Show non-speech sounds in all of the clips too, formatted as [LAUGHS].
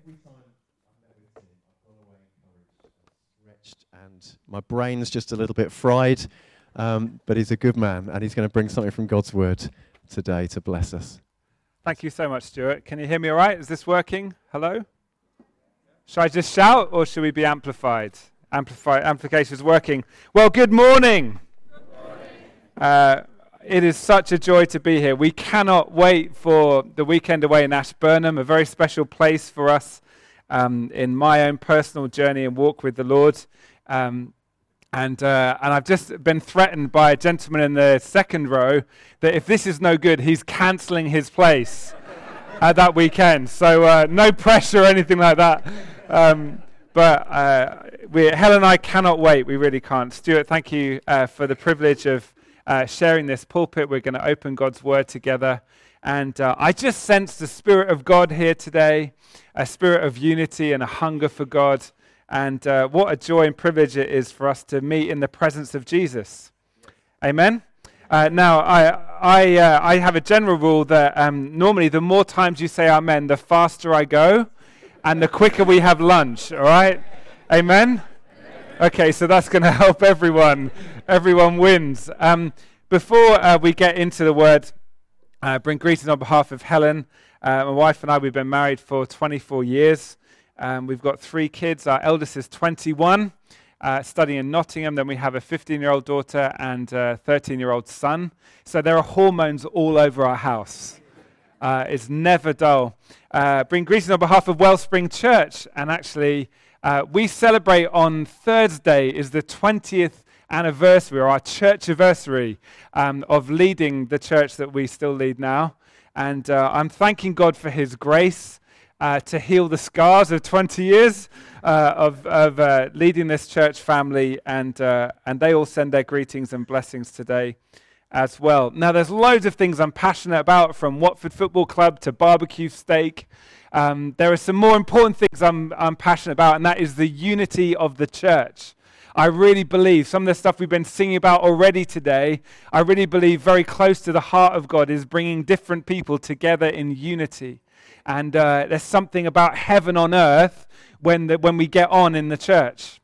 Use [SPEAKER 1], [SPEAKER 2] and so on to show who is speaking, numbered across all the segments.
[SPEAKER 1] every time I've met with Tim, I've gone away encouraged, stretched, and my brain's just a little bit fried. Um, but he's a good man, and he's going to bring something from God's word today to bless us.
[SPEAKER 2] Thank you so much, Stuart. Can you hear me all right? Is this working? Hello? Should I just shout, or should we be amplified? Amplify, amplification is working. Well, good morning. Good morning. Uh, it is such a joy to be here. We cannot wait for the weekend away in Ashburnham, a very special place for us um, in my own personal journey and walk with the Lord. Um, and, uh, and I've just been threatened by a gentleman in the second row that if this is no good, he's cancelling his place [LAUGHS] at that weekend. So uh, no pressure or anything like that. Um, but uh, we, Helen and I cannot wait. We really can't. Stuart, thank you uh, for the privilege of uh, sharing this pulpit. We're going to open God's word together. And uh, I just sense the Spirit of God here today, a spirit of unity and a hunger for God. And uh, what a joy and privilege it is for us to meet in the presence of Jesus. Amen. Uh, now, I, I, uh, I have a general rule that um, normally the more times you say amen, the faster I go and the quicker we have lunch, all right? Amen? Okay, so that's going [LAUGHS] to help everyone. Everyone wins. Um, before uh, we get into the word, uh, bring greetings on behalf of Helen. Uh, my wife and I, we've been married for 24 years. Um, we've got three kids. Our eldest is 21, uh, studying in Nottingham. Then we have a 15 year old daughter and a 13 year old son. So there are hormones all over our house. Uh, it's never dull. Uh, bring greetings on behalf of Wellspring Church. And actually, uh, we celebrate on Thursday is the 20th anniversary or our church anniversary um, of leading the church that we still lead now. And uh, I'm thanking God for his grace uh, to heal the scars of 20 years uh, of, of uh, leading this church family. And, uh, and they all send their greetings and blessings today as well. Now, there's loads of things I'm passionate about from Watford Football Club to barbecue steak um, there are some more important things I'm, I'm passionate about, and that is the unity of the church. I really believe some of the stuff we've been singing about already today, I really believe very close to the heart of God is bringing different people together in unity. And uh, there's something about heaven on earth when, the, when we get on in the church.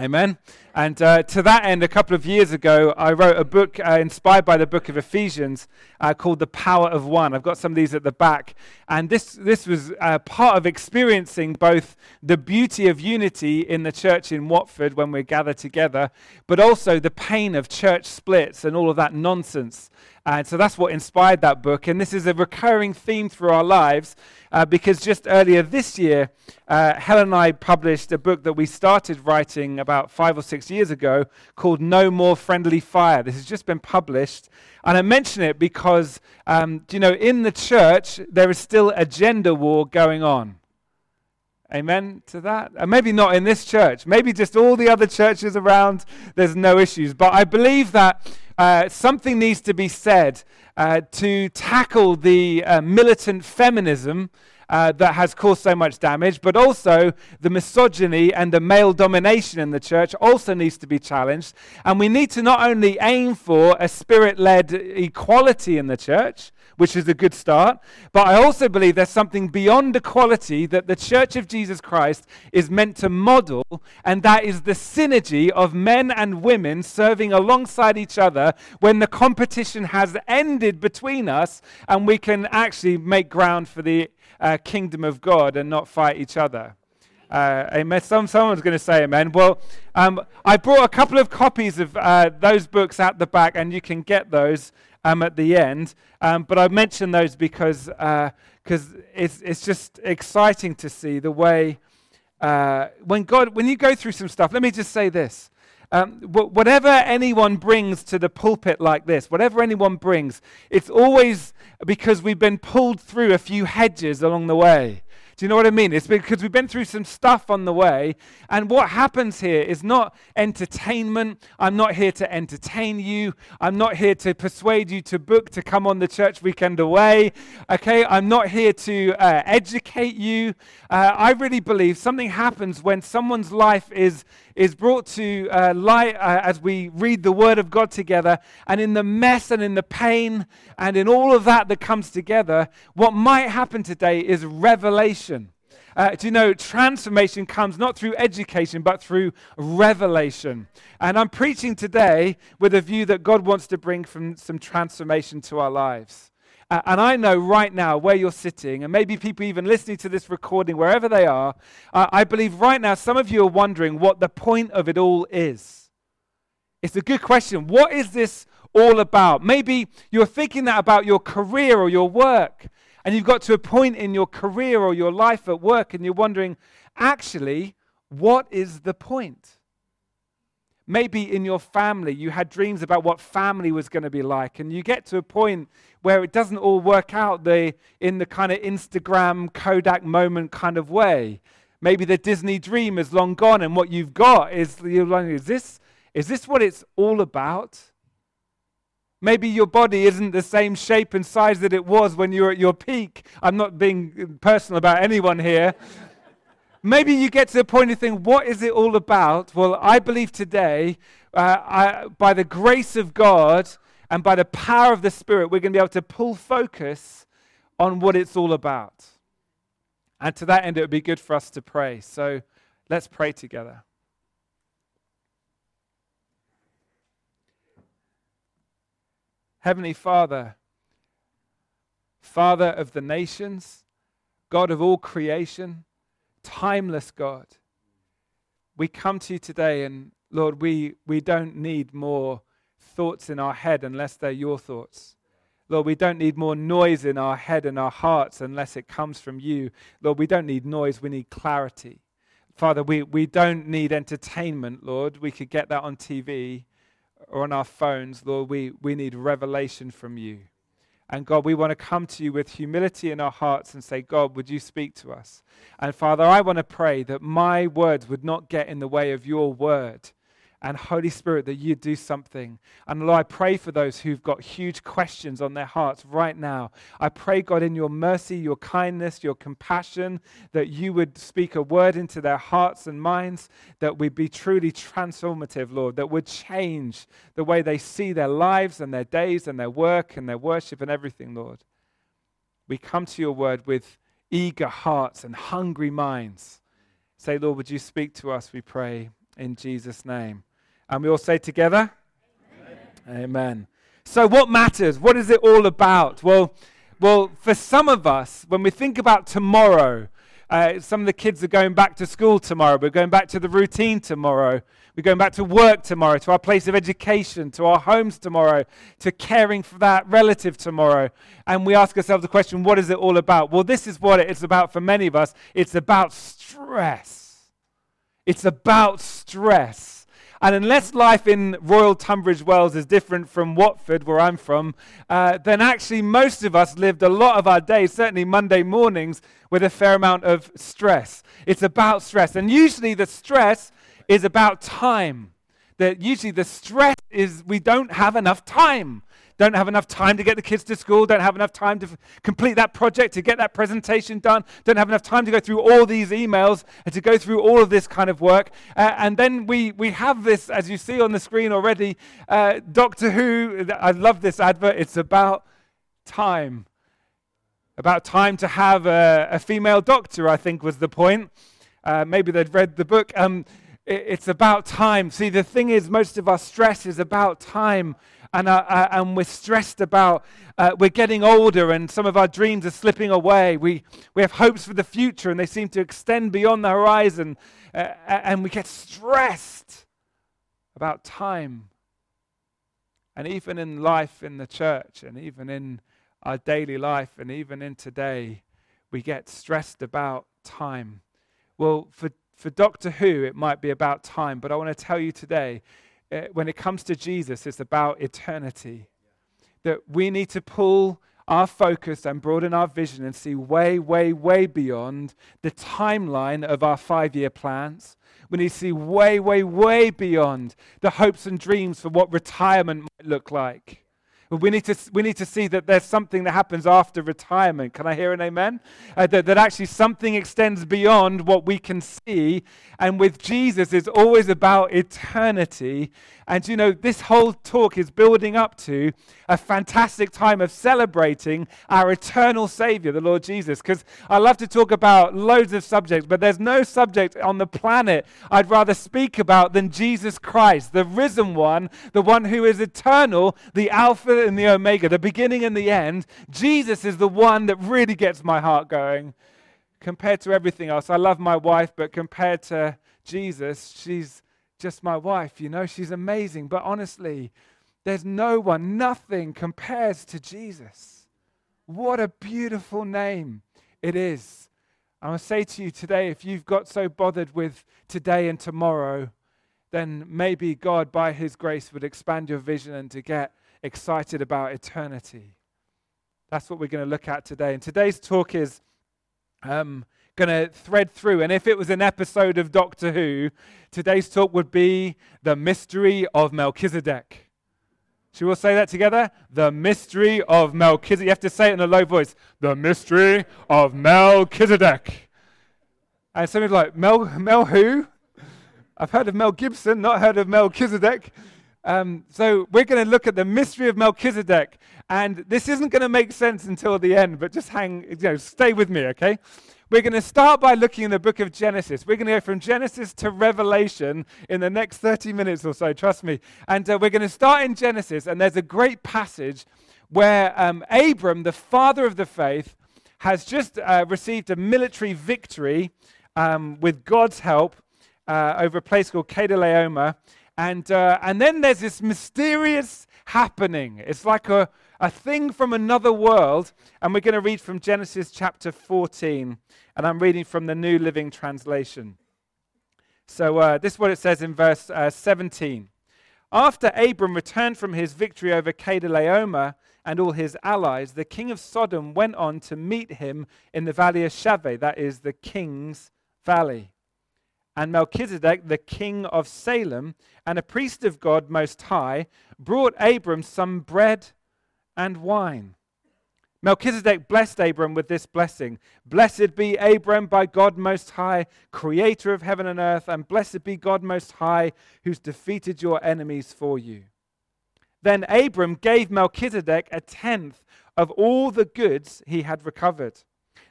[SPEAKER 2] Amen. And uh, to that end, a couple of years ago, I wrote a book uh, inspired by the book of Ephesians uh, called The Power of One. I've got some of these at the back. And this, this was uh, part of experiencing both the beauty of unity in the church in Watford when we're gathered together, but also the pain of church splits and all of that nonsense. And so that's what inspired that book. And this is a recurring theme through our lives uh, because just earlier this year, uh, Helen and I published a book that we started writing about five or six years ago called No More Friendly Fire. This has just been published. And I mention it because, um, you know, in the church, there is still a gender war going on. Amen to that? And maybe not in this church. Maybe just all the other churches around, there's no issues. But I believe that uh, something needs to be said uh, to tackle the uh, militant feminism uh, that has caused so much damage, but also the misogyny and the male domination in the church also needs to be challenged. And we need to not only aim for a spirit led equality in the church, which is a good start. But I also believe there's something beyond equality that the Church of Jesus Christ is meant to model, and that is the synergy of men and women serving alongside each other when the competition has ended between us, and we can actually make ground for the uh, kingdom of God and not fight each other. Uh, amen. Some, someone's going to say amen. Well, um, I brought a couple of copies of uh, those books at the back, and you can get those um, at the end. Um, but I mention those because because uh, it's it's just exciting to see the way uh, when God when you go through some stuff. Let me just say this. Um, whatever anyone brings to the pulpit like this, whatever anyone brings, it's always because we've been pulled through a few hedges along the way. Do you know what I mean? It's because we've been through some stuff on the way. And what happens here is not entertainment. I'm not here to entertain you. I'm not here to persuade you to book to come on the church weekend away. Okay? I'm not here to uh, educate you. Uh, I really believe something happens when someone's life is is brought to uh, light uh, as we read the Word of God together. And in the mess and in the pain and in all of that that comes together, what might happen today is revelation. Uh, do you know transformation comes not through education, but through revelation? And I'm preaching today with a view that God wants to bring from some transformation to our lives. Uh, and I know right now where you're sitting, and maybe people even listening to this recording, wherever they are, uh, I believe right now some of you are wondering what the point of it all is. It's a good question. What is this all about? Maybe you're thinking that about your career or your work, and you've got to a point in your career or your life at work, and you're wondering, actually, what is the point? Maybe in your family, you had dreams about what family was going to be like, and you get to a point where it doesn't all work out the, in the kind of Instagram, Kodak moment kind of way. Maybe the Disney dream is long gone, and what you've got is, you're like, is this, is this what it's all about? Maybe your body isn't the same shape and size that it was when you were at your peak. I'm not being personal about anyone here. [LAUGHS] Maybe you get to the point of thinking, what is it all about? Well, I believe today, uh, I, by the grace of God and by the power of the Spirit, we're going to be able to pull focus on what it's all about. And to that end, it would be good for us to pray. So let's pray together. Heavenly Father, Father of the nations, God of all creation, timeless God, we come to you today and Lord, we, we don't need more thoughts in our head unless they're your thoughts. Lord, we don't need more noise in our head and our hearts unless it comes from you. Lord, we don't need noise, we need clarity. Father, we, we don't need entertainment, Lord. We could get that on TV or on our phones, Lord. We, we need revelation from you. And God, we want to come to you with humility in our hearts and say, God, would you speak to us? And Father, I want to pray that my words would not get in the way of your word and Holy Spirit, that you do something. And Lord, I pray for those who've got huge questions on their hearts right now. I pray, God, in your mercy, your kindness, your compassion, that you would speak a word into their hearts and minds that would be truly transformative, Lord, that would change the way they see their lives and their days and their work and their worship and everything, Lord. We come to your word with eager hearts and hungry minds. Say, Lord, would you speak to us, we pray, in Jesus' name. And we all say together, Amen. Amen. So, what matters? What is it all about? Well, well, for some of us, when we think about tomorrow, uh, some of the kids are going back to school tomorrow. We're going back to the routine tomorrow. We're going back to work tomorrow, to our place of education, to our homes tomorrow, to caring for that relative tomorrow. And we ask ourselves the question, what is it all about? Well, this is what it's about for many of us. It's about stress. It's about stress. And unless life in Royal Tunbridge Wells is different from Watford, where I'm from, uh, then actually most of us lived a lot of our days, certainly Monday mornings, with a fair amount of stress. It's about stress. And usually the stress is about time. That usually the stress is we don't have enough time don't have enough time to get the kids to school, don't have enough time to f- complete that project, to get that presentation done, don't have enough time to go through all these emails and to go through all of this kind of work. Uh, and then we, we have this, as you see on the screen already, uh, Doctor Who. I love this advert. It's about time. About time to have a, a female doctor, I think was the point. Uh, maybe they'd read the book. Um, it, it's about time. See, the thing is, most of our stress is about time and, uh, uh, and we're stressed about uh, we're getting older and some of our dreams are slipping away. We, we have hopes for the future and they seem to extend beyond the horizon. Uh, and we get stressed about time. And even in life in the church, and even in our daily life, and even in today, we get stressed about time. Well, for, for Doctor Who, it might be about time, but I want to tell you today uh, when it comes to Jesus, it's about eternity. That we need to pull our focus and broaden our vision and see way, way, way beyond the timeline of our five year plans. We need to see way, way, way beyond the hopes and dreams for what retirement might look like. But we need to, we need to see that there's something that happens after retirement. Can I hear an amen? Uh, that, that actually something extends beyond what we can see. And with Jesus, it's always about eternity. And you know, this whole talk is building up to a fantastic time of celebrating our eternal Savior, the Lord Jesus. Because I love to talk about loads of subjects, but there's no subject on the planet I'd rather speak about than Jesus Christ, the risen one, the one who is eternal, the Alpha and the Omega, the beginning and the end. Jesus is the one that really gets my heart going compared to everything else. I love my wife, but compared to Jesus, she's just my wife, you know, she's amazing. But honestly, there's no one, nothing compares to Jesus. What a beautiful name it is. I want to say to you today if you've got so bothered with today and tomorrow, then maybe God, by His grace, would expand your vision and to get excited about eternity. That's what we're going to look at today. And today's talk is um, going to thread through. And if it was an episode of Doctor Who, today's talk would be the mystery of Melchizedek. Should we all say that together? The mystery of Melchizedek. You have to say it in a low voice. The mystery of Melchizedek. And some people like, Mel, Mel who? I've heard of Mel Gibson, not heard of Melchizedek. Um, so we're going to look at the mystery of Melchizedek. And this isn't going to make sense until the end, but just hang, you know, stay with me, okay? We're going to start by looking in the book of Genesis. We're going to go from Genesis to Revelation in the next 30 minutes or so, trust me. And uh, we're going to start in Genesis, and there's a great passage where um, Abram, the father of the faith, has just uh, received a military victory um, with God's help uh, over a place called Kedorlaomer. And, uh, and then there's this mysterious happening. It's like a, a thing from another world. And we're going to read from Genesis chapter 14. And I'm reading from the New Living Translation. So uh, this is what it says in verse uh, 17. After Abram returned from his victory over Kedorlaomer and all his allies, the king of Sodom went on to meet him in the valley of Shaveh, that is the king's valley. And Melchizedek, the king of Salem, and a priest of God Most High, brought Abram some bread and wine. Melchizedek blessed Abram with this blessing Blessed be Abram by God Most High, creator of heaven and earth, and blessed be God Most High, who's defeated your enemies for you. Then Abram gave Melchizedek a tenth of all the goods he had recovered.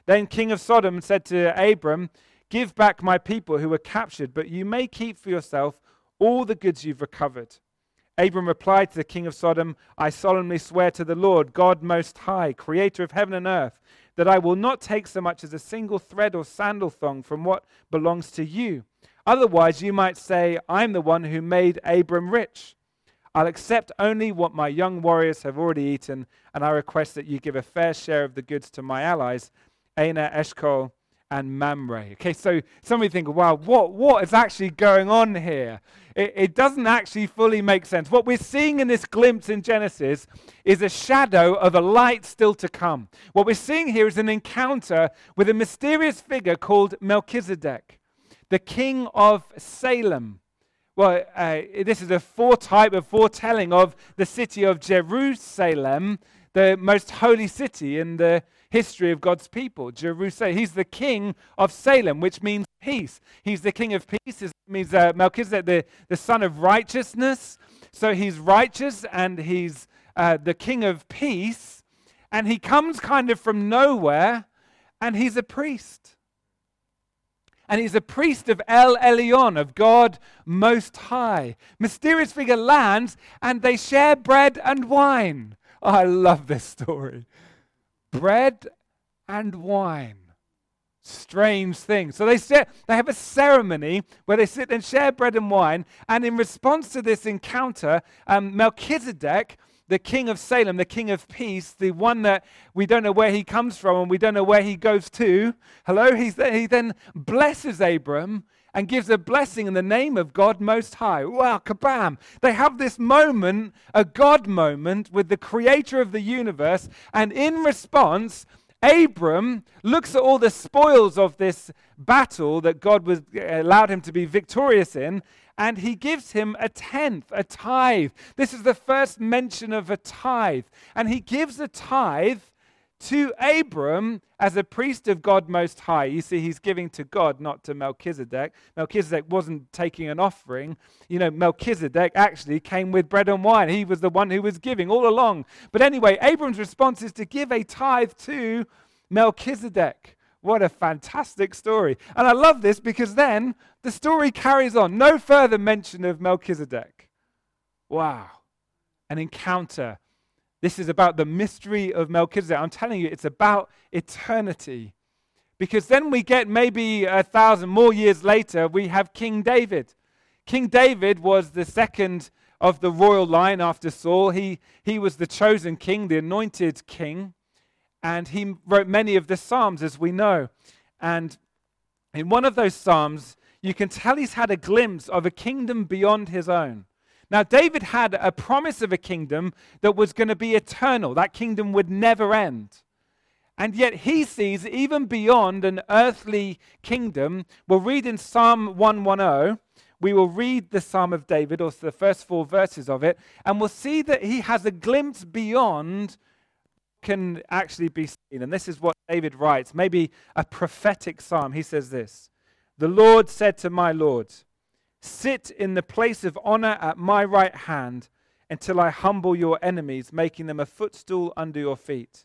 [SPEAKER 2] Then King of Sodom said to Abram, Give back my people who were captured, but you may keep for yourself all the goods you've recovered. Abram replied to the king of Sodom, I solemnly swear to the Lord, God Most High, creator of heaven and earth, that I will not take so much as a single thread or sandal thong from what belongs to you. Otherwise, you might say, I'm the one who made Abram rich. I'll accept only what my young warriors have already eaten, and I request that you give a fair share of the goods to my allies, Aner, Eshcol, and Mamre. Okay, so somebody think, wow, what, what is actually going on here? It, it doesn't actually fully make sense. What we're seeing in this glimpse in Genesis is a shadow of a light still to come. What we're seeing here is an encounter with a mysterious figure called Melchizedek, the king of Salem. Well, uh, this is a foretype, a foretelling of the city of Jerusalem, the most holy city in the history of God's people. Jerusalem. He's the king of Salem, which means peace. He's the king of peace. It means uh, Melchizedek, the, the son of righteousness. So he's righteous and he's uh, the king of peace. And he comes kind of from nowhere and he's a priest. And he's a priest of El Elyon, of God Most High. Mysterious figure lands and they share bread and wine. Oh, I love this story bread and wine. Strange thing. So they, sit, they have a ceremony where they sit and share bread and wine. And in response to this encounter, um, Melchizedek, the king of Salem, the king of peace, the one that we don't know where he comes from and we don't know where he goes to, hello, he's, he then blesses Abram and gives a blessing in the name of God Most High. Wow, kabam. They have this moment, a God moment with the creator of the universe, and in response, Abram looks at all the spoils of this battle that God was, uh, allowed him to be victorious in, and he gives him a tenth, a tithe. This is the first mention of a tithe. And he gives a tithe to Abram as a priest of God Most High. You see, he's giving to God, not to Melchizedek. Melchizedek wasn't taking an offering. You know, Melchizedek actually came with bread and wine. He was the one who was giving all along. But anyway, Abram's response is to give a tithe to Melchizedek. What a fantastic story. And I love this because then the story carries on. No further mention of Melchizedek. Wow. An encounter this is about the mystery of Melchizedek. I'm telling you, it's about eternity. Because then we get maybe a thousand more years later, we have King David. King David was the second of the royal line after Saul. He, he was the chosen king, the anointed king. And he wrote many of the Psalms, as we know. And in one of those Psalms, you can tell he's had a glimpse of a kingdom beyond his own. Now, David had a promise of a kingdom that was going to be eternal, that kingdom would never end. And yet he sees even beyond an earthly kingdom. We'll read in Psalm 110, we will read the Psalm of David, or the first four verses of it, and we'll see that he has a glimpse beyond can actually be seen. And this is what David writes, maybe a prophetic psalm. He says this The Lord said to my Lord, Sit in the place of honor at my right hand until I humble your enemies, making them a footstool under your feet.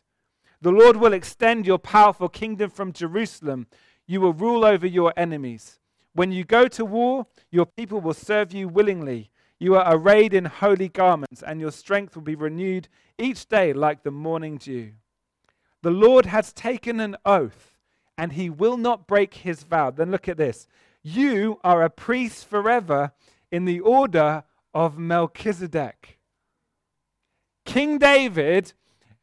[SPEAKER 2] The Lord will extend your powerful kingdom from Jerusalem. You will rule over your enemies. When you go to war, your people will serve you willingly. You are arrayed in holy garments, and your strength will be renewed each day like the morning dew. The Lord has taken an oath, and he will not break his vow. Then look at this. You are a priest forever in the order of Melchizedek. King David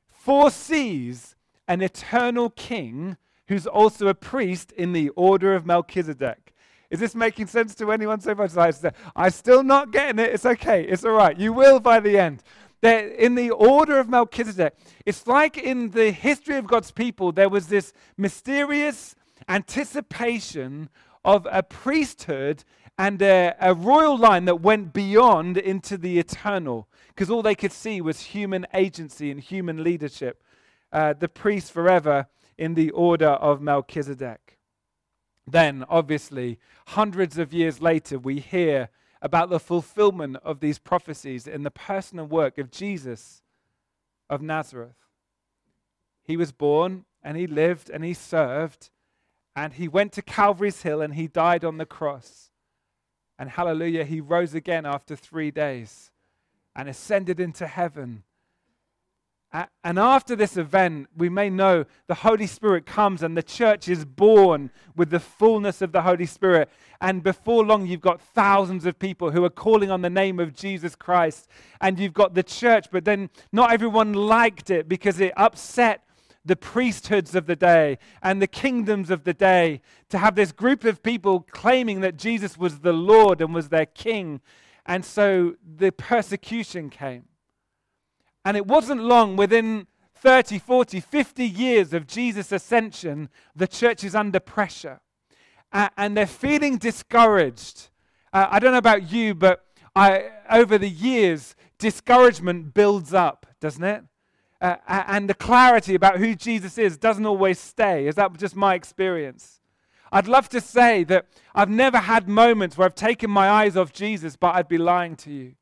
[SPEAKER 2] foresees an eternal king who's also a priest in the order of Melchizedek. Is this making sense to anyone so much? I'm still not getting it. It's okay. It's all right. You will by the end. That in the order of Melchizedek, it's like in the history of God's people, there was this mysterious anticipation of a priesthood and a, a royal line that went beyond into the eternal, because all they could see was human agency and human leadership. Uh, the priest forever in the order of Melchizedek. Then, obviously, hundreds of years later, we hear about the fulfillment of these prophecies in the personal work of Jesus of Nazareth. He was born and he lived and he served and he went to Calvary's Hill and he died on the cross. And hallelujah, he rose again after three days and ascended into heaven. And after this event, we may know the Holy Spirit comes and the church is born with the fullness of the Holy Spirit. And before long, you've got thousands of people who are calling on the name of Jesus Christ. And you've got the church, but then not everyone liked it because it upset the priesthoods of the day and the kingdoms of the day, to have this group of people claiming that Jesus was the Lord and was their king. And so the persecution came. And it wasn't long, within 30, 40, 50 years of Jesus' ascension, the church is under pressure. And they're feeling discouraged. Uh, I don't know about you, but I, over the years, discouragement builds up, doesn't it? Uh, and the clarity about who Jesus is doesn't always stay. Is that just my experience? I'd love to say that I've never had moments where I've taken my eyes off Jesus, but I'd be lying to you.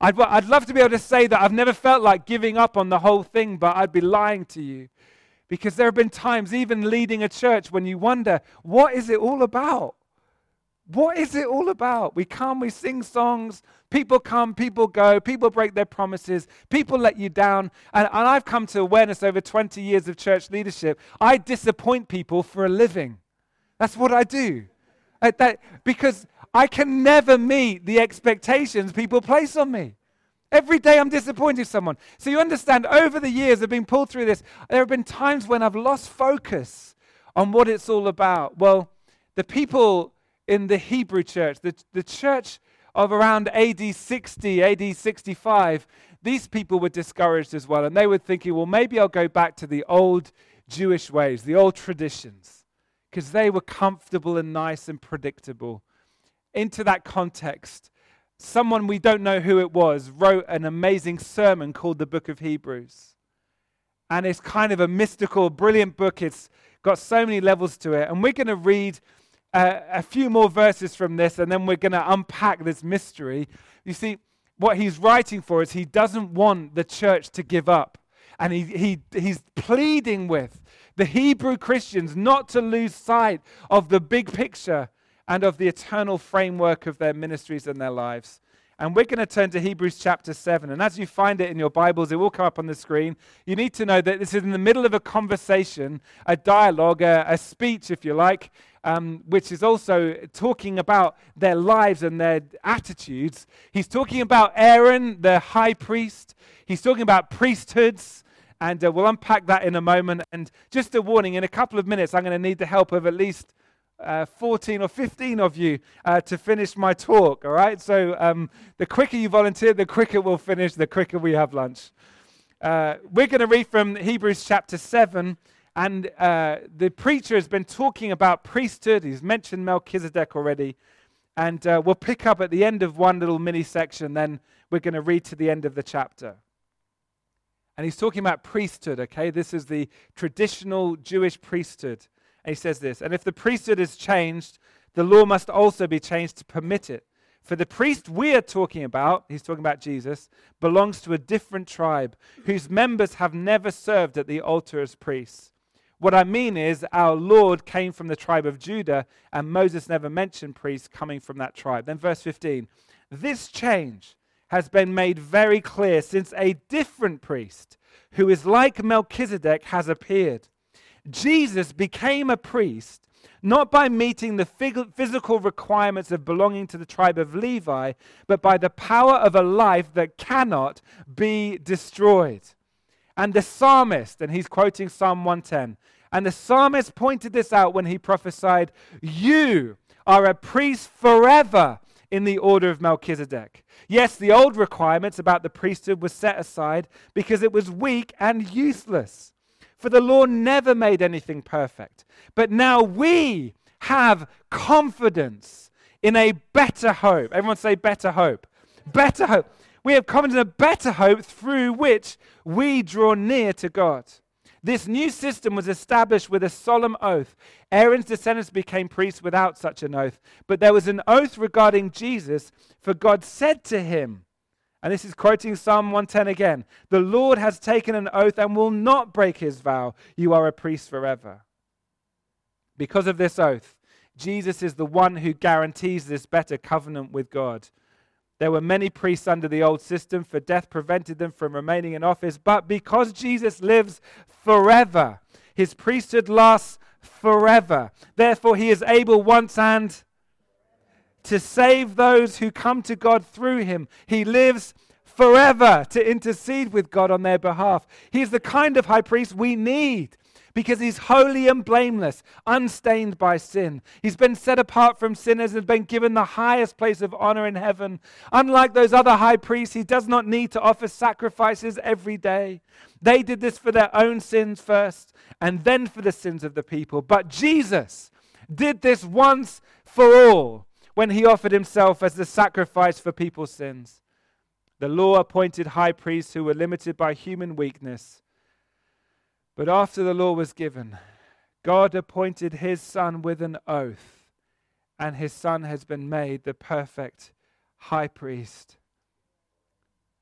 [SPEAKER 2] I'd, I'd love to be able to say that I've never felt like giving up on the whole thing, but I'd be lying to you. Because there have been times, even leading a church, when you wonder, what is it all about? What is it all about? We come, we sing songs, people come, people go, people break their promises, people let you down. And, and I've come to awareness over 20 years of church leadership. I disappoint people for a living. That's what I do. Uh, that, because I can never meet the expectations people place on me. Every day I'm disappointing someone. So you understand, over the years of being pulled through this, there have been times when I've lost focus on what it's all about. Well, the people in the Hebrew church, the, the church of around AD 60, AD 65, these people were discouraged as well. And they were thinking, well, maybe I'll go back to the old Jewish ways, the old traditions, because they were comfortable and nice and predictable. Into that context, someone we don't know who it was wrote an amazing sermon called the Book of Hebrews. And it's kind of a mystical, brilliant book. It's got so many levels to it. And we're going to read a few more verses from this, and then we're going to unpack this mystery. You see, what he's writing for is he doesn't want the church to give up. And he, he, he's pleading with the Hebrew Christians not to lose sight of the big picture and of the eternal framework of their ministries and their lives. And we're going to turn to Hebrews chapter 7. And as you find it in your Bibles, it will come up on the screen. You need to know that this is in the middle of a conversation, a dialogue, a, a speech, if you like, um, which is also talking about their lives and their attitudes. He's talking about Aaron, the high priest. He's talking about priesthoods. And uh, we'll unpack that in a moment. And just a warning in a couple of minutes, I'm going to need the help of at least uh, 14 or 15 of you uh, to finish my talk. All right. So um, the quicker you volunteer, the quicker we'll finish, the quicker we have lunch. Uh, we're going to read from Hebrews chapter 7. And uh, the preacher has been talking about priesthood. He's mentioned Melchizedek already. And uh, we'll pick up at the end of one little mini section, then we're going to read to the end of the chapter. And he's talking about priesthood, okay? This is the traditional Jewish priesthood. And he says this And if the priesthood is changed, the law must also be changed to permit it. For the priest we are talking about, he's talking about Jesus, belongs to a different tribe whose members have never served at the altar as priests. What I mean is, our Lord came from the tribe of Judah, and Moses never mentioned priests coming from that tribe. Then, verse 15 this change has been made very clear since a different priest, who is like Melchizedek, has appeared. Jesus became a priest not by meeting the physical requirements of belonging to the tribe of Levi, but by the power of a life that cannot be destroyed. And the psalmist, and he's quoting Psalm 110, and the psalmist pointed this out when he prophesied, You are a priest forever in the order of Melchizedek. Yes, the old requirements about the priesthood were set aside because it was weak and useless. For the law never made anything perfect. But now we have confidence in a better hope. Everyone say, better hope. Better hope. We have confidence in a better hope through which we draw near to God. This new system was established with a solemn oath. Aaron's descendants became priests without such an oath. But there was an oath regarding Jesus, for God said to him, and this is quoting Psalm 110 again The Lord has taken an oath and will not break his vow. You are a priest forever. Because of this oath, Jesus is the one who guarantees this better covenant with God. There were many priests under the old system, for death prevented them from remaining in office. But because Jesus lives forever, his priesthood lasts forever. Therefore, he is able once and to save those who come to God through him. He lives forever to intercede with God on their behalf. He is the kind of high priest we need because he's holy and blameless, unstained by sin. He's been set apart from sinners and been given the highest place of honor in heaven. Unlike those other high priests, he does not need to offer sacrifices every day. They did this for their own sins first and then for the sins of the people. But Jesus did this once for all when he offered himself as the sacrifice for people's sins. The law appointed high priests who were limited by human weakness but after the law was given, God appointed his son with an oath, and his son has been made the perfect high priest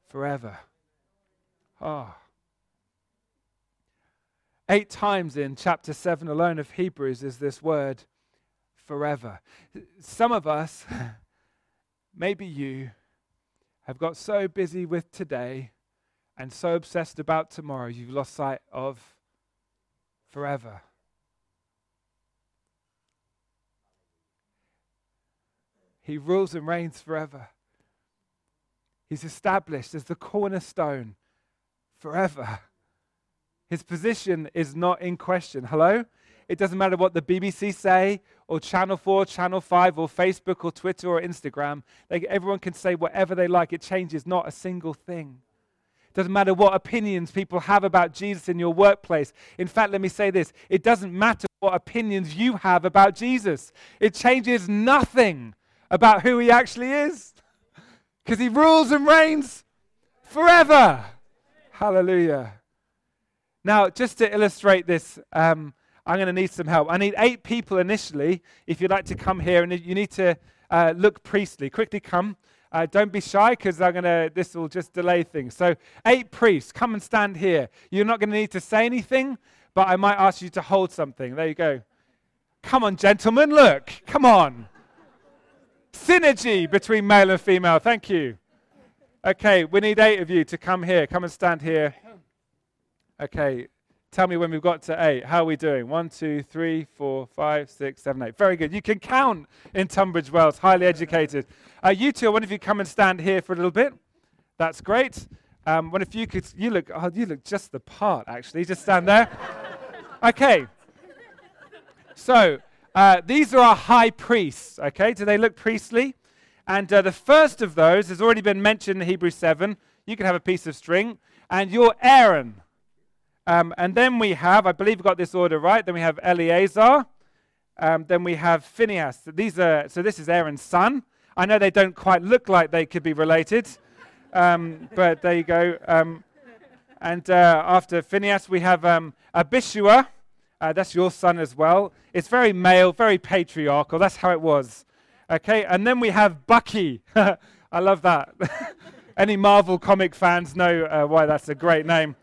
[SPEAKER 2] forever. Ah. Oh. Eight times in chapter 7 alone of Hebrews is this word forever. Some of us, [LAUGHS] maybe you, have got so busy with today and so obsessed about tomorrow, you've lost sight of forever. He rules and reigns forever. He's established as the cornerstone forever. His position is not in question. Hello? It doesn't matter what the BBC say, or Channel 4, Channel 5, or Facebook, or Twitter, or Instagram. They, everyone can say whatever they like. It changes not a single thing Doesn't matter what opinions people have about Jesus in your workplace. In fact, let me say this it doesn't matter what opinions you have about Jesus, it changes nothing about who he actually is because he rules and reigns forever. Hallelujah. Now, just to illustrate this, um, I'm going to need some help. I need eight people initially. If you'd like to come here, and you need to uh, look priestly, quickly come. Uh, don't be shy because I'm gonna. This will just delay things. So, eight priests, come and stand here. You're not going to need to say anything, but I might ask you to hold something. There you go. Come on, gentlemen, look. Come on. Synergy between male and female. Thank you. Okay, we need eight of you to come here. Come and stand here. Okay, tell me when we've got to eight. How are we doing? One, two, three, four, five, six, seven, eight. Very good. You can count in Tunbridge Wells, highly educated. Uh, you two, I wonder if you come and stand here for a little bit. That's great. Um, one of you could, you look, oh, you look just the part, actually. Just stand there. [LAUGHS] okay. So, uh, these are our high priests, okay? Do they look priestly? And uh, the first of those has already been mentioned in Hebrews 7. You can have a piece of string. And you're Aaron. Um, and then we have, I believe we got this order right. Then we have Eleazar. Um, then we have Phineas. These are, so this is Aaron's son. I know they don't quite look like they could be related, um, but there you go. Um, and uh, after Phineas, we have um, Abishua. Uh, that's your son as well. It's very male, very patriarchal. That's how it was. Okay, and then we have Bucky. [LAUGHS] I love that. [LAUGHS] Any Marvel comic fans know uh, why that's a great name.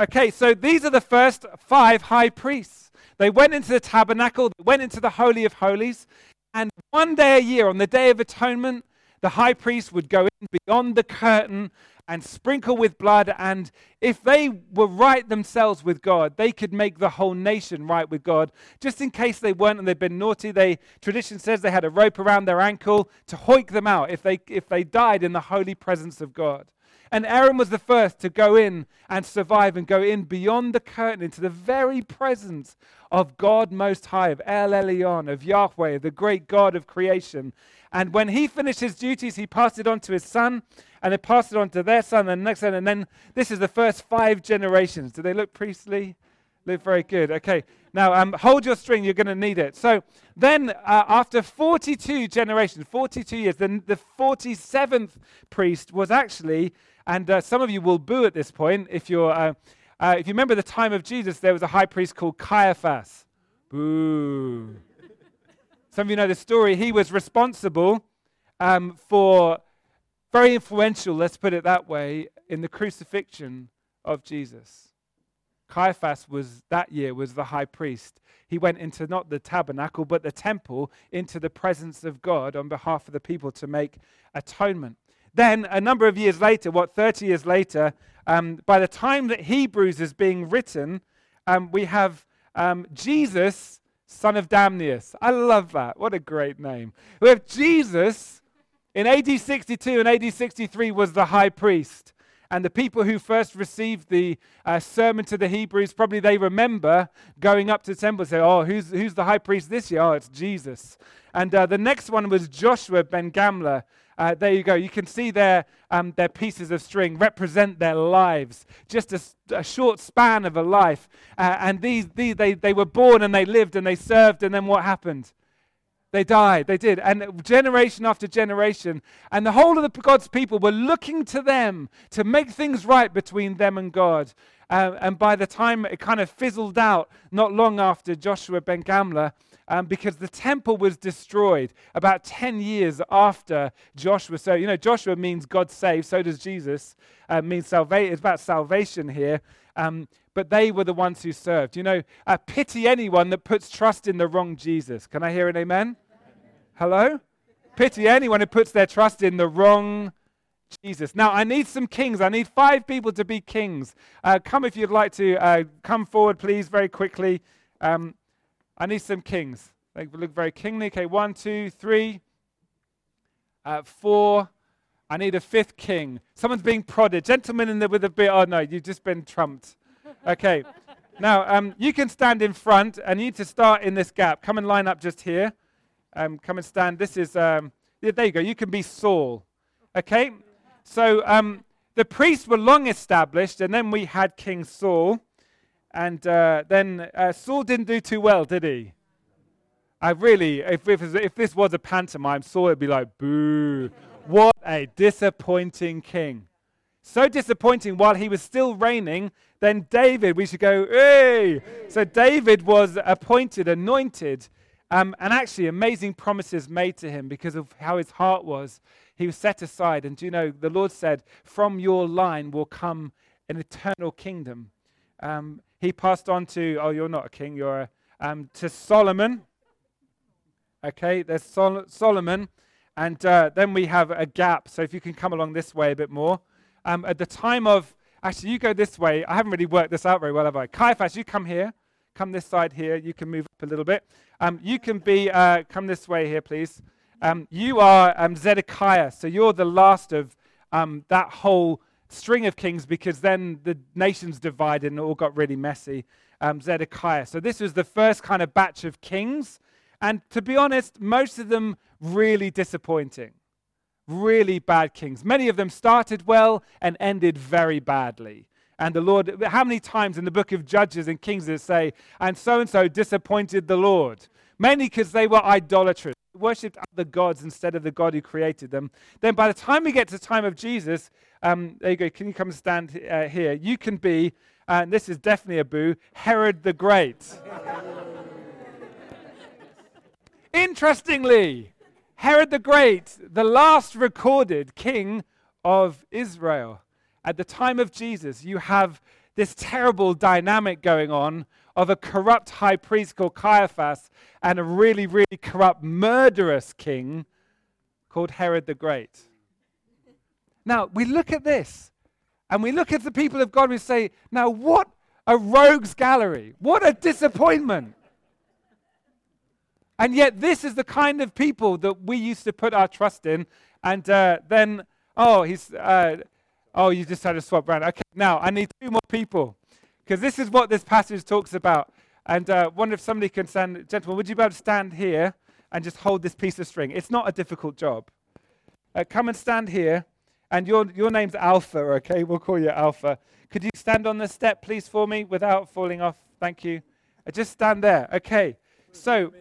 [SPEAKER 2] Okay, so these are the first five high priests. They went into the tabernacle, they went into the Holy of Holies, and one day a year, on the Day of Atonement, the high priest would go in beyond the curtain and sprinkle with blood. And if they were right themselves with God, they could make the whole nation right with God. Just in case they weren't and they'd been naughty, they tradition says they had a rope around their ankle to hoik them out if they if they died in the holy presence of God. And Aaron was the first to go in and survive and go in beyond the curtain into the very presence of God Most High, of El Elyon, of Yahweh, the great God of creation. And when he finished his duties, he passed it on to his son, and they passed it on to their son, and next son. And then this is the first five generations. Do they look priestly? Look very good. Okay. Now, um, hold your string. You're going to need it. So then, uh, after 42 generations, 42 years, then the 47th priest was actually and uh, some of you will boo at this point if you're. Uh, uh, if you remember the time of Jesus, there was a high priest called Caiaphas. Boo. Some of you know the story. He was responsible um, for very influential, let's put it that way, in the crucifixion of Jesus. Caiaphas was that year was the high priest. He went into not the tabernacle but the temple into the presence of God on behalf of the people to make atonement. Then, a number of years later, what, 30 years later, um, by the time that Hebrews is being written, um, we have um, Jesus, son of Damnius. I love that. What a great name. We have Jesus in AD 62 and AD 63 was the high priest. And the people who first received the uh, sermon to the Hebrews, probably they remember going up to the temple and say, Oh, who's, who's the high priest this year? Oh, it's Jesus. And uh, the next one was Joshua ben Gamla. Uh, there you go. You can see their, um, their pieces of string represent their lives, just a, a short span of a life. Uh, and these, these they, they were born and they lived and they served, and then what happened? They died. They did. And generation after generation. And the whole of the God's people were looking to them to make things right between them and God. Uh, and by the time it kind of fizzled out, not long after Joshua ben Gamla, um, because the temple was destroyed about 10 years after Joshua. So, you know, Joshua means God saves, so does Jesus, uh, means salvation. It's about salvation here. Um, but they were the ones who served. You know, uh, pity anyone that puts trust in the wrong Jesus. Can I hear an amen? Hello? Pity anyone who puts their trust in the wrong Jesus. Now, I need some kings. I need five people to be kings. Uh, come if you'd like to uh, come forward, please, very quickly. Um, I need some kings. They look very kingly. Okay, one, two, three, uh, four. I need a fifth king. Someone's being prodded. Gentlemen in there with a bit. Oh, no, you've just been trumped. Okay. now, um, you can stand in front and you need to start in this gap. Come and line up just here. Um, come and stand. This is, um, yeah, there you go. You can be Saul. Okay? So, um, the priests were long established, and then we had King Saul. And uh, then uh, Saul didn't do too well, did he? I really, if, if, if this was a pantomime, Saul would be like, boo. what a disappointing king. So disappointing while he was still reigning. Then David, we should go, hey! So David was appointed, anointed, um, and actually amazing promises made to him because of how his heart was. He was set aside. And do you know, the Lord said, from your line will come an eternal kingdom. Um, he passed on to, oh, you're not a king, you're a, um, to Solomon. Okay, there's Sol- Solomon. And uh, then we have a gap. So if you can come along this way a bit more. Um, at the time of, actually, you go this way. I haven't really worked this out very well, have I? Caiaphas, you come here. Come this side here. You can move up a little bit. Um, you can be, uh, come this way here, please. Um, you are um, Zedekiah. So you're the last of um, that whole string of kings because then the nations divided and it all got really messy. Um, Zedekiah. So this was the first kind of batch of kings and to be honest, most of them really disappointing. Really bad kings. Many of them started well and ended very badly. And the Lord, how many times in the book of Judges and Kings does it say, and so and so disappointed the Lord? Mainly because they were idolatrous, worshipped other gods instead of the God who created them. Then by the time we get to the time of Jesus, um, there you go, can you come and stand uh, here? You can be, and this is definitely a boo, Herod the Great. [LAUGHS] Interestingly, Herod the Great, the last recorded king of Israel. At the time of Jesus, you have this terrible dynamic going on of a corrupt high priest called Caiaphas and a really, really corrupt, murderous king called Herod the Great. Now, we look at this and we look at the people of God and we say, now, what a rogues gallery! What a disappointment! And yet, this is the kind of people that we used to put our trust in. And uh, then, oh, he's, uh, oh, you just had to swap around. Okay, now I need two more people because this is what this passage talks about. And uh, wonder if somebody can stand, gentlemen, would you be able to stand here and just hold this piece of string? It's not a difficult job. Uh, come and stand here. And your, your name's Alpha, okay? We'll call you Alpha. Could you stand on the step, please, for me without falling off? Thank you. Uh, just stand there. Okay. So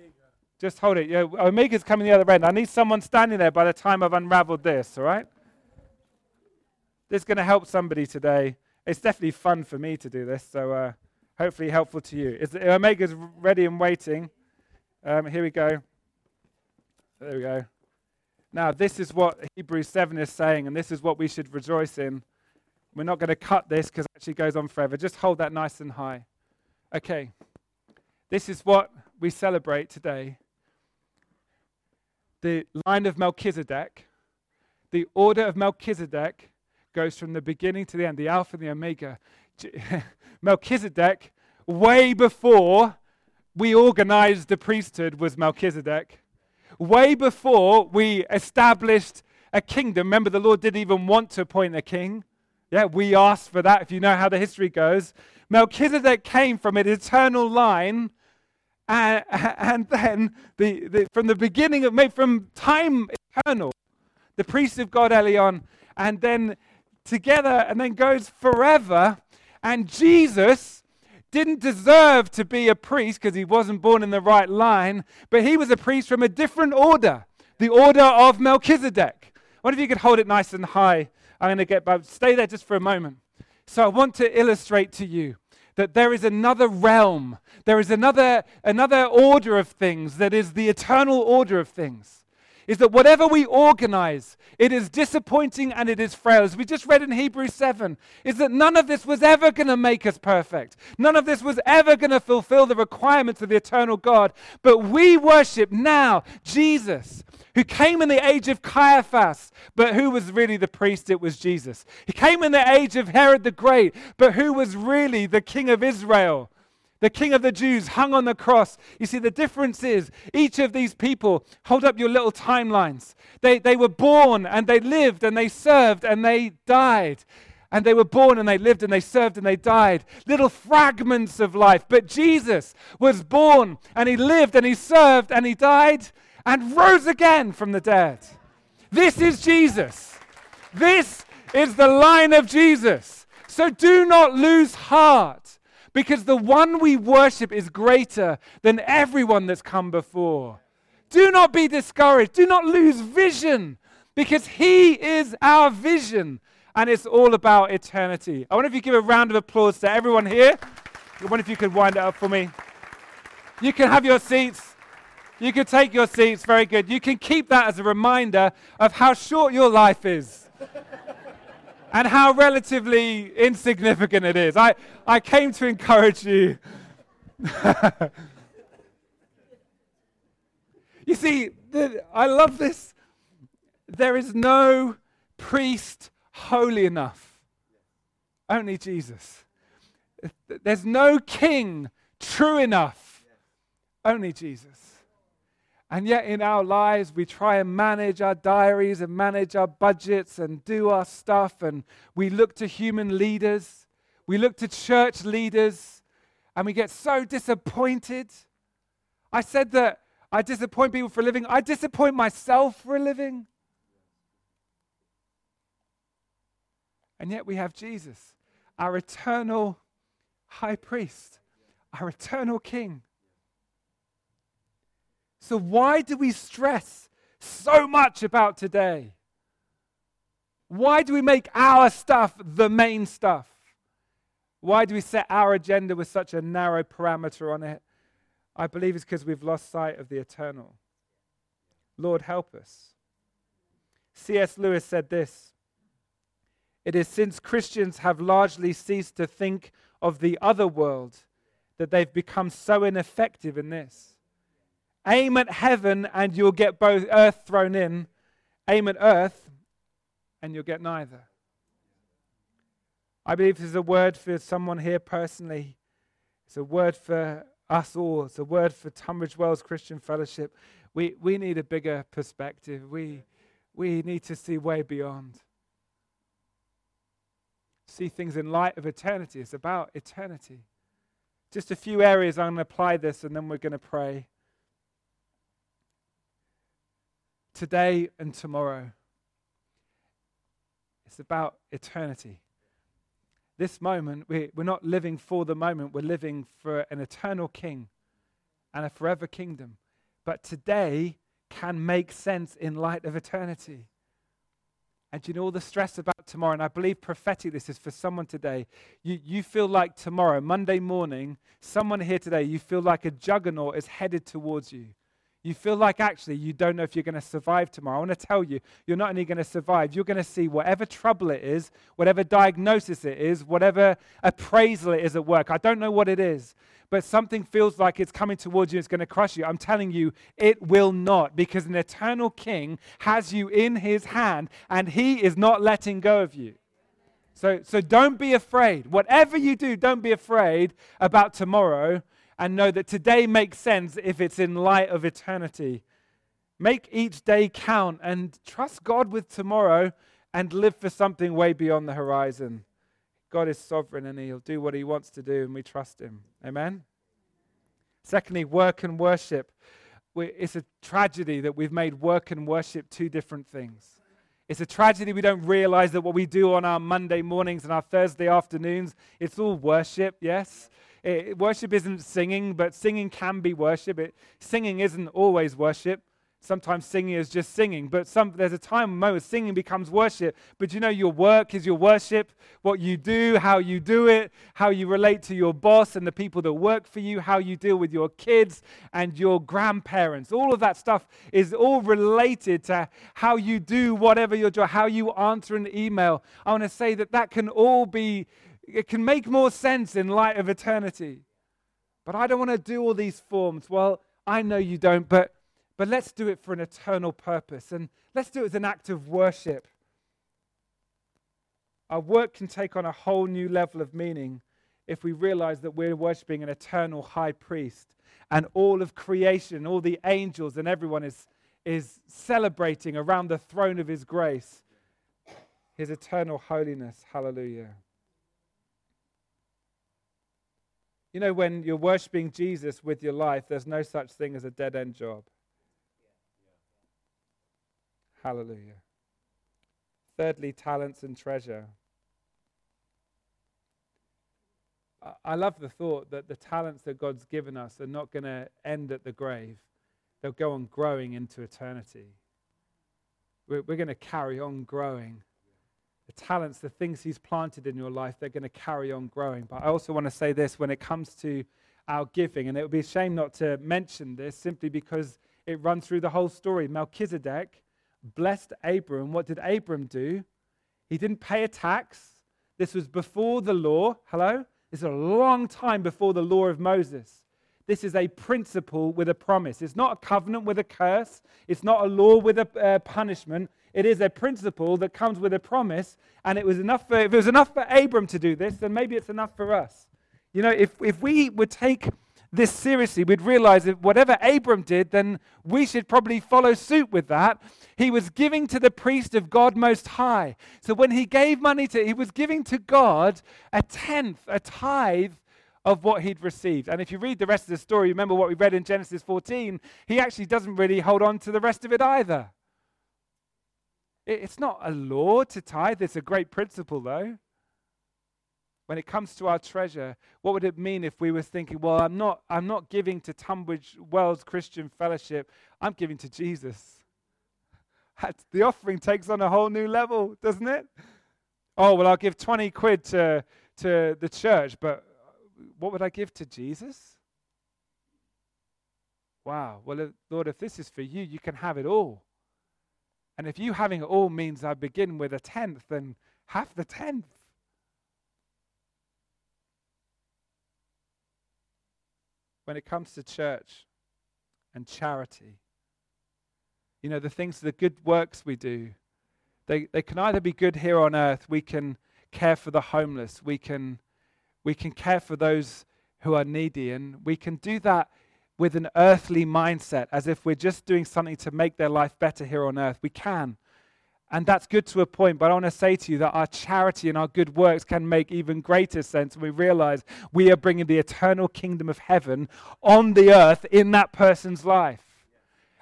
[SPEAKER 2] just hold it. Yeah, Omega's coming the other end. I need someone standing there by the time I've unraveled this, all right? This is going to help somebody today. It's definitely fun for me to do this, so uh, hopefully helpful to you. Is the, Omega's ready and waiting. Um, here we go. There we go. Now, this is what Hebrews 7 is saying, and this is what we should rejoice in. We're not going to cut this because it actually goes on forever. Just hold that nice and high. Okay. This is what we celebrate today the line of Melchizedek, the order of Melchizedek goes from the beginning to the end, the Alpha and the Omega. [LAUGHS] Melchizedek, way before we organized the priesthood, was Melchizedek. Way before we established a kingdom. Remember, the Lord didn't even want to appoint a king. Yeah, we asked for that, if you know how the history goes. Melchizedek came from an eternal line and, and then the, the, from the beginning of, from time eternal, the priest of God Elyon, and then together, and then goes forever. And Jesus didn't deserve to be a priest because he wasn't born in the right line, but he was a priest from a different order, the order of Melchizedek. What if you could hold it nice and high? I'm going to get back. Stay there just for a moment. So I want to illustrate to you that there is another realm, there is another, another order of things that is the eternal order of things. Is that whatever we organize, it is disappointing and it is frail. As we just read in Hebrews 7, is that none of this was ever going to make us perfect. None of this was ever going to fulfill the requirements of the eternal God. But we worship now Jesus, who came in the age of Caiaphas, but who was really the priest? It was Jesus. He came in the age of Herod the Great, but who was really the king of Israel? The king of the Jews hung on the cross. You see, the difference is each of these people, hold up your little timelines. They, they were born and they lived and they served and they died. And they were born and they lived and they served and they died. Little fragments of life. But Jesus was born and he lived and he served and he died and rose again from the dead. This is Jesus. This is the line of Jesus. So do not lose heart because the one we worship is greater than everyone that's come before. Do not be discouraged. Do not lose vision because he is our vision and it's all about eternity. I wonder if you give a round of applause to everyone here. I wonder if you could wind it up for me. You can have your seats. You can take your seats. Very good. You can keep that as a reminder of how short your life is [LAUGHS] and how relatively insignificant it is. I, I came to encourage you. [LAUGHS] you see, the, I love this. There is no priest holy enough, only Jesus. There's no king true enough, only Jesus. And yet, in our lives, we try and manage our diaries and manage our budgets and do our stuff. And we look to human leaders, we look to church leaders, and we get so disappointed. I said that I disappoint people for a living, I disappoint myself for a living. And yet, we have Jesus, our eternal high priest, our eternal king so, why do we stress so much about today? Why do we make our stuff the main stuff? Why do we set our agenda with such a narrow parameter on it? I believe it's because we've lost sight of the eternal. Lord, help us. C.S. Lewis said this It is since Christians have largely ceased to think of the other world that they've become so ineffective in this. Aim at heaven and you'll get both earth thrown in. Aim at earth and you'll get neither. I believe this is a word for someone here personally. It's a word for us all. It's a word for Tunbridge Wells Christian Fellowship. We, we need a bigger perspective. We, we need to see way beyond. See things in light of eternity. It's about eternity. Just a few areas I'm going to apply this and then we're going to pray. Today and tomorrow. It's about eternity. This moment, we, we're not living for the moment, we're living for an eternal king and a forever kingdom. But today can make sense in light of eternity. And you know all the stress about tomorrow, and I believe prophetic this is for someone today. You, you feel like tomorrow, Monday morning, someone here today, you feel like a juggernaut is headed towards you. You feel like actually you don't know if you're going to survive tomorrow. I want to tell you, you're not only going to survive, you're going to see whatever trouble it is, whatever diagnosis it is, whatever appraisal it is at work. I don't know what it is, but something feels like it's coming towards you, it's going to crush you. I'm telling you, it will not, because an eternal king has you in his hand, and he is not letting go of you. So, so don't be afraid. Whatever you do, don't be afraid about tomorrow and know that today makes sense if it's in light of eternity. Make each day count and trust God with tomorrow and live for something way beyond the horizon. God is sovereign and He'll do what He wants to do, and we trust Him. Amen? Secondly, work and worship. It's a tragedy that we've made work and worship two different things. It's a tragedy we don't realize that what we do on our Monday mornings and our Thursday afternoons, it's all worship, yes? It, worship isn't singing, but singing can be worship. It, singing isn't always worship. Sometimes singing is just singing, but some, there's a time moment singing becomes worship. But you know, your work is your worship. What you do, how you do it, how you relate to your boss and the people that work for you, how you deal with your kids and your grandparents. All of that stuff is all related to how you do whatever your job, how you answer an email. I want to say that that can all be it can make more sense in light of eternity. But I don't want to do all these forms. Well, I know you don't, but, but let's do it for an eternal purpose. And let's do it as an act of worship. Our work can take on a whole new level of meaning if we realize that we're worshiping an eternal high priest and all of creation, all the angels, and everyone is, is celebrating around the throne of his grace, his eternal holiness. Hallelujah. You know, when you're worshiping Jesus with your life, there's no such thing as a dead end job. Hallelujah. Thirdly, talents and treasure. I love the thought that the talents that God's given us are not going to end at the grave. They'll go on growing into eternity. We're, we're going to carry on growing. The talents, the things He's planted in your life, they're going to carry on growing. But I also want to say this when it comes to our giving, and it would be a shame not to mention this simply because it runs through the whole story. Melchizedek blessed Abram. What did Abram do? He didn't pay a tax. This was before the law. Hello? This is a long time before the law of Moses. This is a principle with a promise. It's not a covenant with a curse. It's not a law with a uh, punishment. It is a principle that comes with a promise. And it was enough for, if it was enough for Abram to do this, then maybe it's enough for us. You know, if, if we would take this seriously, we'd realize that whatever Abram did, then we should probably follow suit with that. He was giving to the priest of God Most High. So when he gave money to, he was giving to God a tenth, a tithe of what he'd received. And if you read the rest of the story, remember what we read in Genesis 14, he actually doesn't really hold on to the rest of it either. It's not a law to tithe, it's a great principle, though when it comes to our treasure, what would it mean if we were thinking, well, I'm not, I'm not giving to Tunbridge Wells Christian Fellowship, I'm giving to Jesus? The offering takes on a whole new level, doesn't it? Oh, well, I'll give 20 quid to, to the church, but what would I give to Jesus? Wow. Well, uh, Lord, if this is for you, you can have it all. And if you having it all means I begin with a tenth, then half the tenth. When it comes to church and charity. You know, the things, the good works we do, they, they can either be good here on earth. We can care for the homeless. We can, we can care for those who are needy. And we can do that with an earthly mindset, as if we're just doing something to make their life better here on earth. We can. And that's good to a point, but I want to say to you that our charity and our good works can make even greater sense when we realize we are bringing the eternal kingdom of heaven on the earth in that person's life.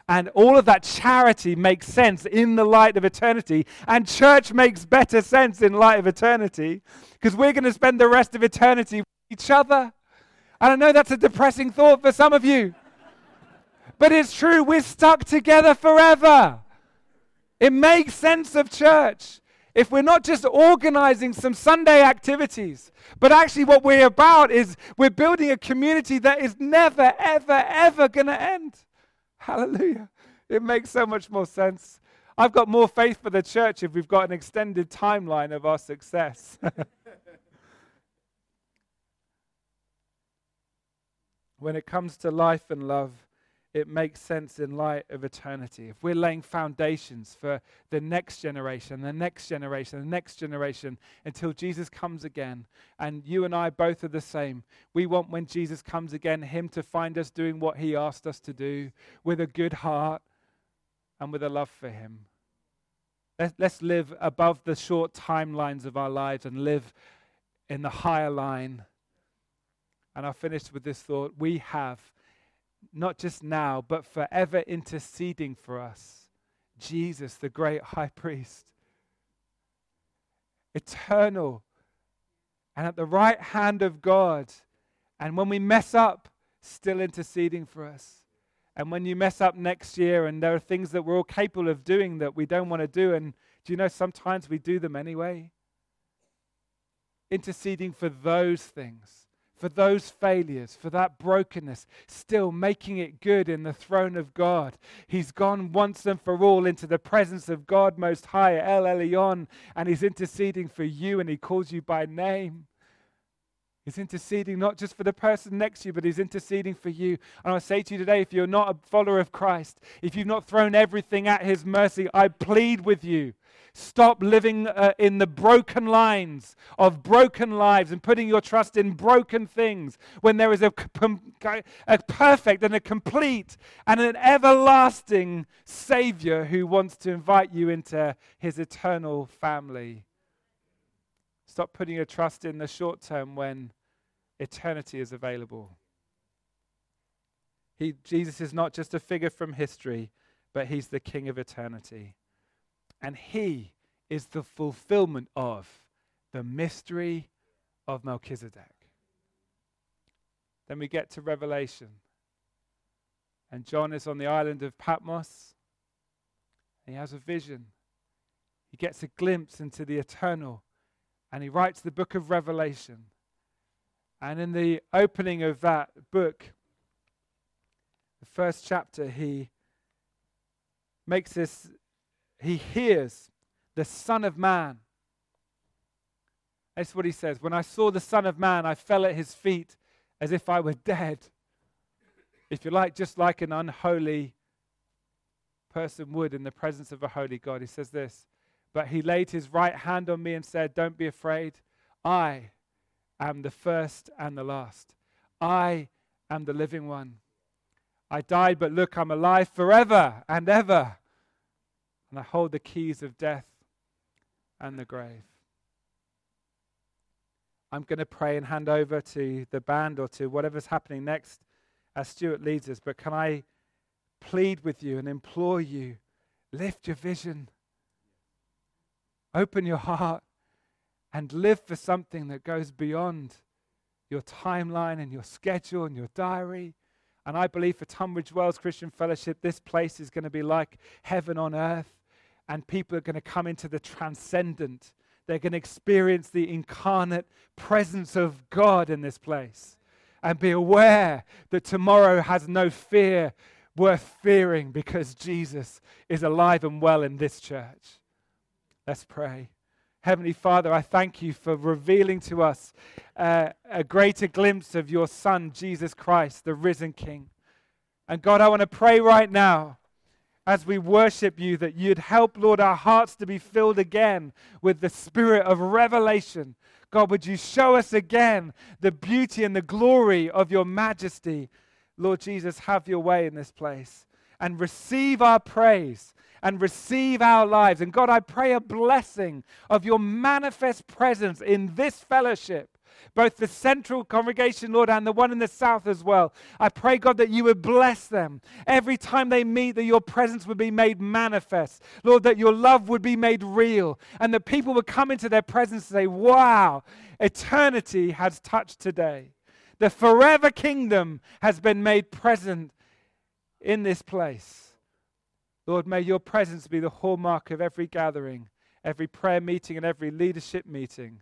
[SPEAKER 2] And all of that charity makes sense in the light of eternity. And church makes better sense in light of eternity because we're going to spend the rest of eternity with each other. And I know that's a depressing thought for some of you, but it's true. We're stuck together forever. It makes sense of church. If we're not just organizing some Sunday activities, but actually what we're about is we're building a community that is never, ever, ever going to end. Hallelujah. It makes so much more sense. I've got more faith for the church if we've got an extended timeline of our success. [LAUGHS] when it comes to life and love, it makes sense in light of eternity. If we're laying foundations for the next generation, the next generation, the next generation until Jesus comes again, and you and I both are the same, we want when Jesus comes again, Him to find us doing what He asked us to do with a good heart and with a love for Him. Let's live above the short timelines of our lives and live in the higher line. And I'll finish with this thought. We have not just now, but forever interceding for us. Jesus, the great high priest. Eternal and at the right hand of God. And when we mess up, still interceding for us. And when you mess up next year, and there are things that we're all capable of doing that we don't want to do, and do you know sometimes we do them anyway? Interceding for those things for those failures, for that brokenness, still making it good in the throne of God. He's gone once and for all into the presence of God Most High, El Elyon, and He's interceding for you and He calls you by name. He's interceding not just for the person next to you, but He's interceding for you. And I say to you today if you're not a follower of Christ, if you've not thrown everything at His mercy, I plead with you Stop living uh, in the broken lines of broken lives and putting your trust in broken things when there is a, a perfect and a complete and an everlasting Savior who wants to invite you into his eternal family. Stop putting your trust in the short term when eternity is available. He, Jesus is not just a figure from history, but he's the King of eternity. And He is the fulfillment of the mystery of Melchizedek. Then we get to Revelation. And John is on the island of Patmos. He has a vision. He gets a glimpse into the eternal. And he writes the book of Revelation. And in the opening of that book, the first chapter, he makes this, he hears the Son of Man. That's what he says. When I saw the Son of Man, I fell at his feet as if I were dead. If you like, just like an unholy person would in the presence of a holy God. He says this But he laid his right hand on me and said, Don't be afraid. I am the first and the last. I am the living one. I died, but look, I'm alive forever and ever. And I hold the keys of death and the grave. I'm going to pray and hand over to the band or to whatever's happening next as Stuart leads us. But can I plead with you and implore you lift your vision, open your heart, and live for something that goes beyond your timeline and your schedule and your diary. And I believe for Tunbridge Wells Christian Fellowship, this place is going to be like heaven on earth, and people are going to come into the transcendent. They're going to experience the incarnate presence of God in this place and be aware that tomorrow has no fear worth fearing because Jesus is alive and well in this church. Let's pray. Heavenly Father, I thank you for revealing to us uh, a greater glimpse of your Son, Jesus Christ, the risen King. And God, I want to pray right now as we worship you that you'd help, Lord, our hearts to be filled again with the spirit of revelation. God, would you show us again the beauty and the glory of your majesty? Lord Jesus, have your way in this place and receive our praise and receive our lives. And God, I pray a blessing of your manifest presence in this fellowship both the central congregation, Lord, and the one in the south as well. I pray, God, that you would bless them. Every time they meet, that your presence would be made manifest. Lord, that your love would be made real, and that people would come into their presence and say, Wow, eternity has touched today. The forever kingdom has been made present in this place. Lord, may your presence be the hallmark of every gathering, every prayer meeting, and every leadership meeting.